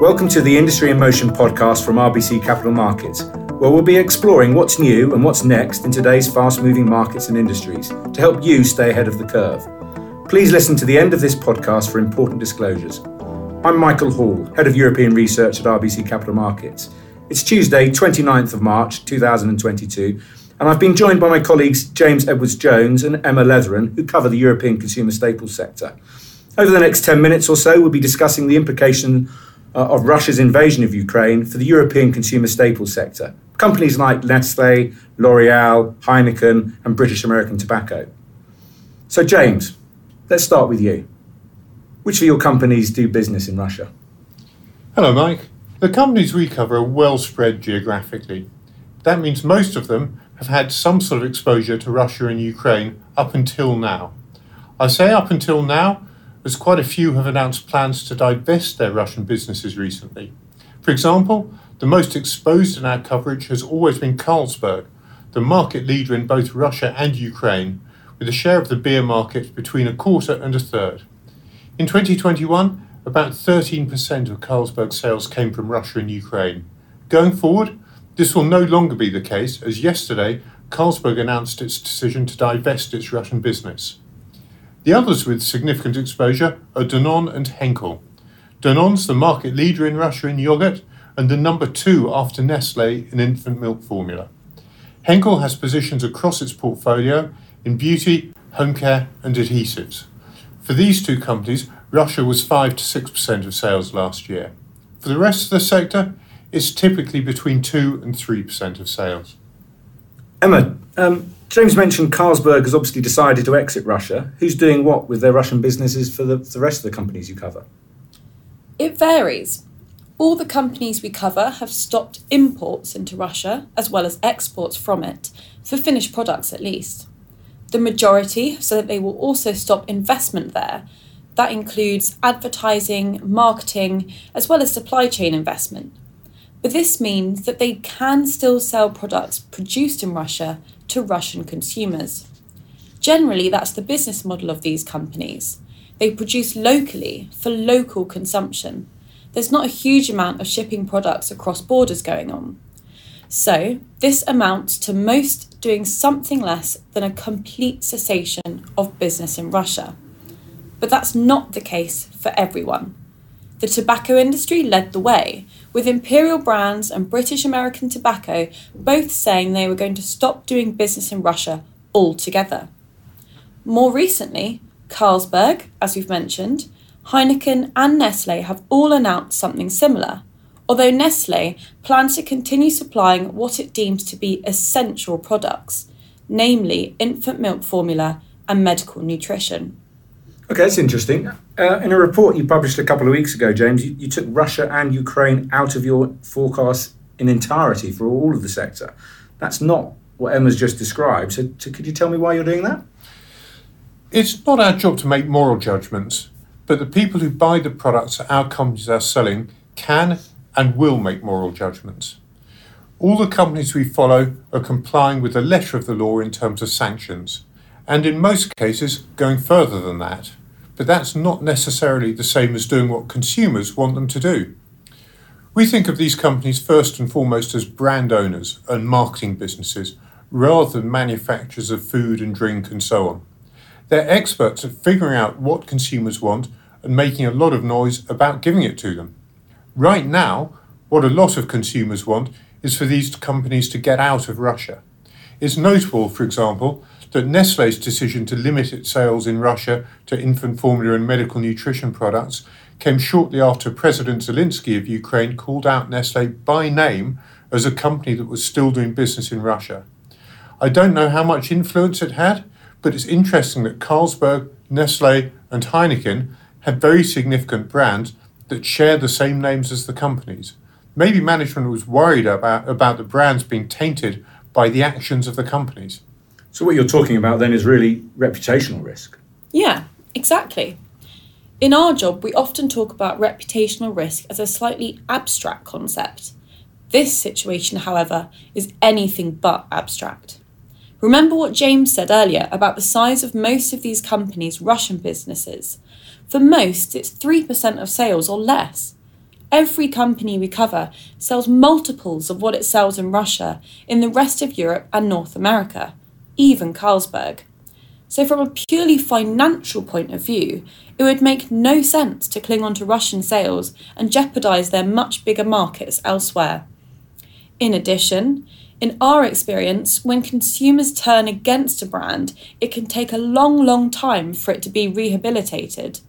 Welcome to the Industry in Motion podcast from RBC Capital Markets, where we'll be exploring what's new and what's next in today's fast moving markets and industries to help you stay ahead of the curve. Please listen to the end of this podcast for important disclosures. I'm Michael Hall, Head of European Research at RBC Capital Markets. It's Tuesday, 29th of March 2022, and I've been joined by my colleagues James Edwards Jones and Emma Letheren, who cover the European consumer staples sector. Over the next 10 minutes or so, we'll be discussing the implication uh, of Russia's invasion of Ukraine for the European consumer staples sector. Companies like Nestle, L'Oreal, Heineken, and British American Tobacco. So, James, let's start with you. Which of your companies do business in Russia? Hello, Mike. The companies we cover are well spread geographically. That means most of them have had some sort of exposure to Russia and Ukraine up until now. I say up until now as quite a few have announced plans to divest their Russian businesses recently. For example, the most exposed in our coverage has always been Carlsberg, the market leader in both Russia and Ukraine, with a share of the beer market between a quarter and a third. In 2021, about 13% of Carlsberg sales came from Russia and Ukraine. Going forward, this will no longer be the case, as yesterday Carlsberg announced its decision to divest its Russian business. The others with significant exposure are Danone and Henkel. Danone's the market leader in Russia in yogurt and the number two after Nestle in infant milk formula. Henkel has positions across its portfolio in beauty, home care, and adhesives. For these two companies, Russia was 5 to 6% of sales last year. For the rest of the sector, it's typically between 2 and 3% of sales. Emma, um, James mentioned Carlsberg has obviously decided to exit Russia. Who's doing what with their Russian businesses for the, the rest of the companies you cover? It varies. All the companies we cover have stopped imports into Russia, as well as exports from it, for finished products at least. The majority said that they will also stop investment there. That includes advertising, marketing, as well as supply chain investment. But this means that they can still sell products produced in Russia to Russian consumers. Generally, that's the business model of these companies. They produce locally for local consumption. There's not a huge amount of shipping products across borders going on. So, this amounts to most doing something less than a complete cessation of business in Russia. But that's not the case for everyone. The tobacco industry led the way, with Imperial Brands and British American Tobacco both saying they were going to stop doing business in Russia altogether. More recently, Carlsberg, as we've mentioned, Heineken, and Nestle have all announced something similar, although Nestle plans to continue supplying what it deems to be essential products, namely infant milk formula and medical nutrition. Okay, that's interesting. Uh, in a report you published a couple of weeks ago, James, you, you took Russia and Ukraine out of your forecast in entirety for all of the sector. That's not what Emma's just described. So, so, could you tell me why you're doing that? It's not our job to make moral judgments, but the people who buy the products our companies are selling can and will make moral judgments. All the companies we follow are complying with the letter of the law in terms of sanctions, and in most cases going further than that but that's not necessarily the same as doing what consumers want them to do. We think of these companies first and foremost as brand owners and marketing businesses rather than manufacturers of food and drink and so on. They're experts at figuring out what consumers want and making a lot of noise about giving it to them. Right now, what a lot of consumers want is for these companies to get out of Russia. It's notable, for example, that Nestle's decision to limit its sales in Russia to infant formula and medical nutrition products came shortly after President Zelensky of Ukraine called out Nestle by name as a company that was still doing business in Russia. I don't know how much influence it had, but it's interesting that Carlsberg, Nestle, and Heineken had very significant brands that share the same names as the companies. Maybe management was worried about, about the brands being tainted by the actions of the companies. So, what you're talking about then is really reputational risk. Yeah, exactly. In our job, we often talk about reputational risk as a slightly abstract concept. This situation, however, is anything but abstract. Remember what James said earlier about the size of most of these companies' Russian businesses. For most, it's 3% of sales or less. Every company we cover sells multiples of what it sells in Russia, in the rest of Europe and North America, even Carlsberg. So, from a purely financial point of view, it would make no sense to cling on to Russian sales and jeopardise their much bigger markets elsewhere. In addition, in our experience, when consumers turn against a brand, it can take a long, long time for it to be rehabilitated.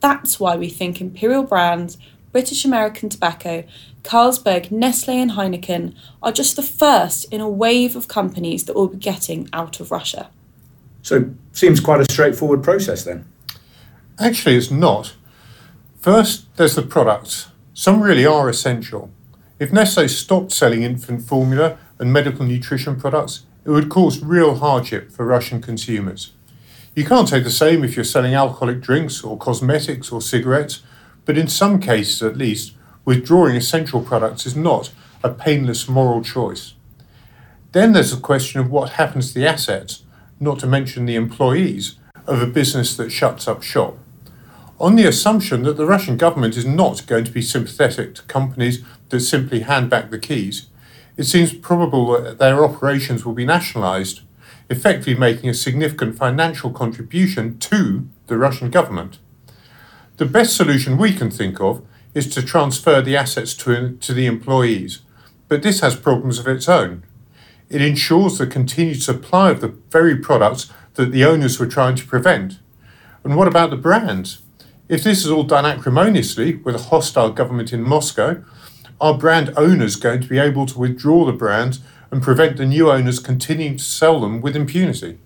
That's why we think Imperial Brands, British American Tobacco, Carlsberg, Nestle, and Heineken are just the first in a wave of companies that will be getting out of Russia. So, seems quite a straightforward process then. Actually, it's not. First, there's the products. Some really are essential. If Nestle stopped selling infant formula and medical nutrition products, it would cause real hardship for Russian consumers. You can't say the same if you're selling alcoholic drinks or cosmetics or cigarettes, but in some cases at least, withdrawing essential products is not a painless moral choice. Then there's the question of what happens to the assets, not to mention the employees, of a business that shuts up shop. On the assumption that the Russian government is not going to be sympathetic to companies that simply hand back the keys, it seems probable that their operations will be nationalised, effectively making a significant financial contribution to the Russian government. The best solution we can think of is to transfer the assets to, to the employees, but this has problems of its own. It ensures the continued supply of the very products that the owners were trying to prevent. And what about the brands? If this is all done acrimoniously with a hostile government in Moscow, are brand owners going to be able to withdraw the brands and prevent the new owners continuing to sell them with impunity?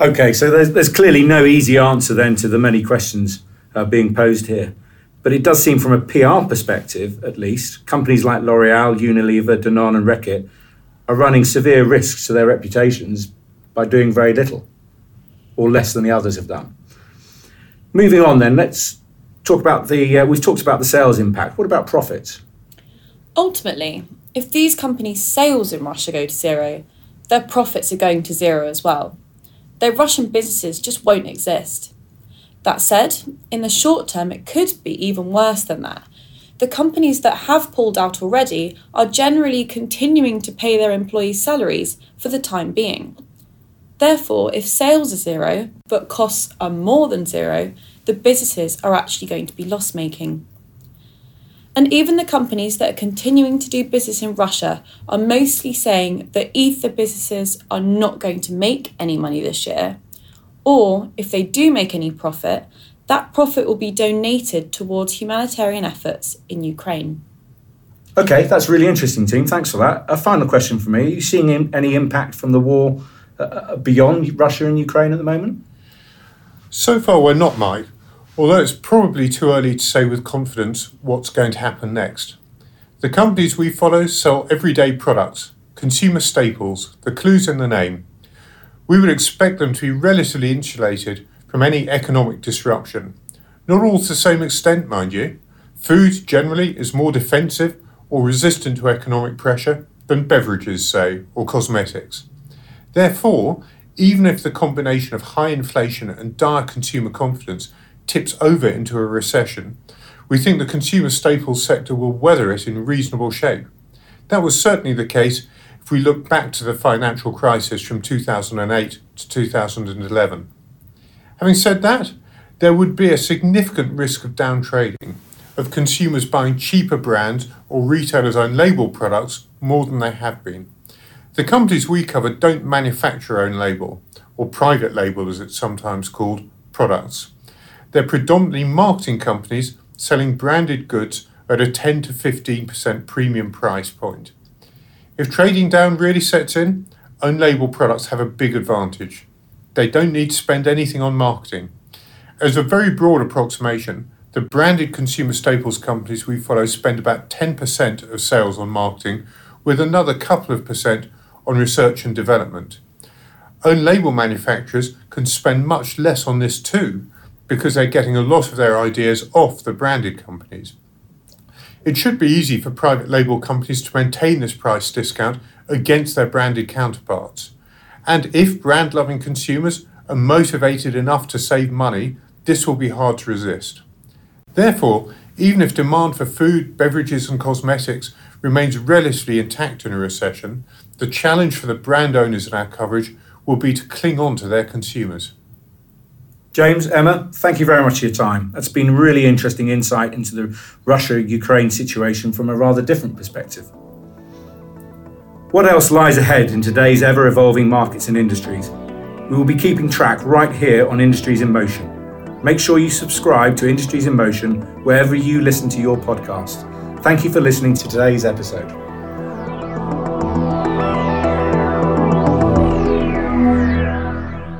Okay, so there's, there's clearly no easy answer then to the many questions uh, being posed here. But it does seem, from a PR perspective at least, companies like L'Oreal, Unilever, Danone, and Reckitt are running severe risks to their reputations by doing very little, or less than the others have done. Moving on, then, let's talk about the. Uh, we've talked about the sales impact. What about profits? Ultimately, if these companies' sales in Russia go to zero, their profits are going to zero as well. Their Russian businesses just won't exist. That said, in the short term, it could be even worse than that. The companies that have pulled out already are generally continuing to pay their employees' salaries for the time being. Therefore, if sales are zero, but costs are more than zero, the businesses are actually going to be loss making. And even the companies that are continuing to do business in Russia are mostly saying that either businesses are not going to make any money this year, or if they do make any profit, that profit will be donated towards humanitarian efforts in Ukraine. Okay, that's really interesting, team. Thanks for that. A final question for me: Are you seeing any impact from the war uh, uh, beyond Russia and Ukraine at the moment? So far, we're not, Mike although it's probably too early to say with confidence what's going to happen next. The companies we follow sell everyday products, consumer staples, the clues in the name. We would expect them to be relatively insulated from any economic disruption. Not all to the same extent, mind you. Food generally is more defensive or resistant to economic pressure than beverages, say, or cosmetics. Therefore, even if the combination of high inflation and dire consumer confidence tips over into a recession, we think the consumer staples sector will weather it in reasonable shape. That was certainly the case if we look back to the financial crisis from 2008 to 2011. Having said that, there would be a significant risk of downtrading, of consumers buying cheaper brands or retailers' own label products more than they have been. The companies we cover don't manufacture own label, or private label as it's sometimes called, products. They're predominantly marketing companies selling branded goods at a 10 to 15% premium price point. If trading down really sets in, own label products have a big advantage. They don't need to spend anything on marketing. As a very broad approximation, the branded consumer staples companies we follow spend about 10% of sales on marketing, with another couple of percent on research and development. Own label manufacturers can spend much less on this too, because they're getting a lot of their ideas off the branded companies. It should be easy for private label companies to maintain this price discount against their branded counterparts. And if brand loving consumers are motivated enough to save money, this will be hard to resist. Therefore, Even if demand for food, beverages, and cosmetics remains relatively intact in a recession, the challenge for the brand owners in our coverage will be to cling on to their consumers. James, Emma, thank you very much for your time. That's been really interesting insight into the Russia Ukraine situation from a rather different perspective. What else lies ahead in today's ever evolving markets and industries? We will be keeping track right here on Industries in Motion. Make sure you subscribe to Industries in Motion wherever you listen to your podcast. Thank you for listening to today's episode.